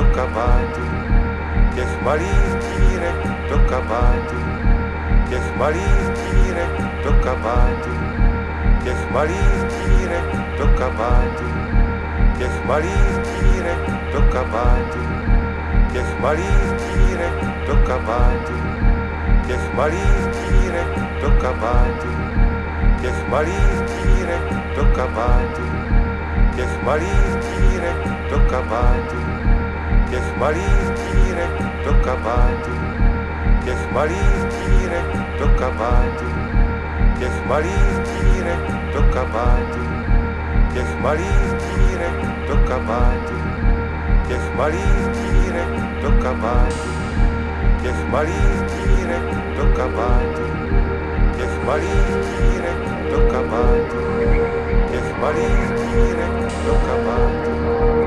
do kabátu, těch malých dírek do kabátu, těch malých dírek do kabátu, těch malých dírek do kabátu, těch malých dírek do kabátu, těch malých dírek do kabátu, těch malých dírek do kabátu, těch malých dírek do kabátu, těch malých dírek do kabátu, těch malých dírek do kabátu, těch malých dírek do kabátu, těch malých dírek do kabátu, těch malých dírek do kabátu, těch malých dírek do kabátu, těch malých dírek do kabátu, těch malých dírek do kabátu, těch malých dírek do kabátu.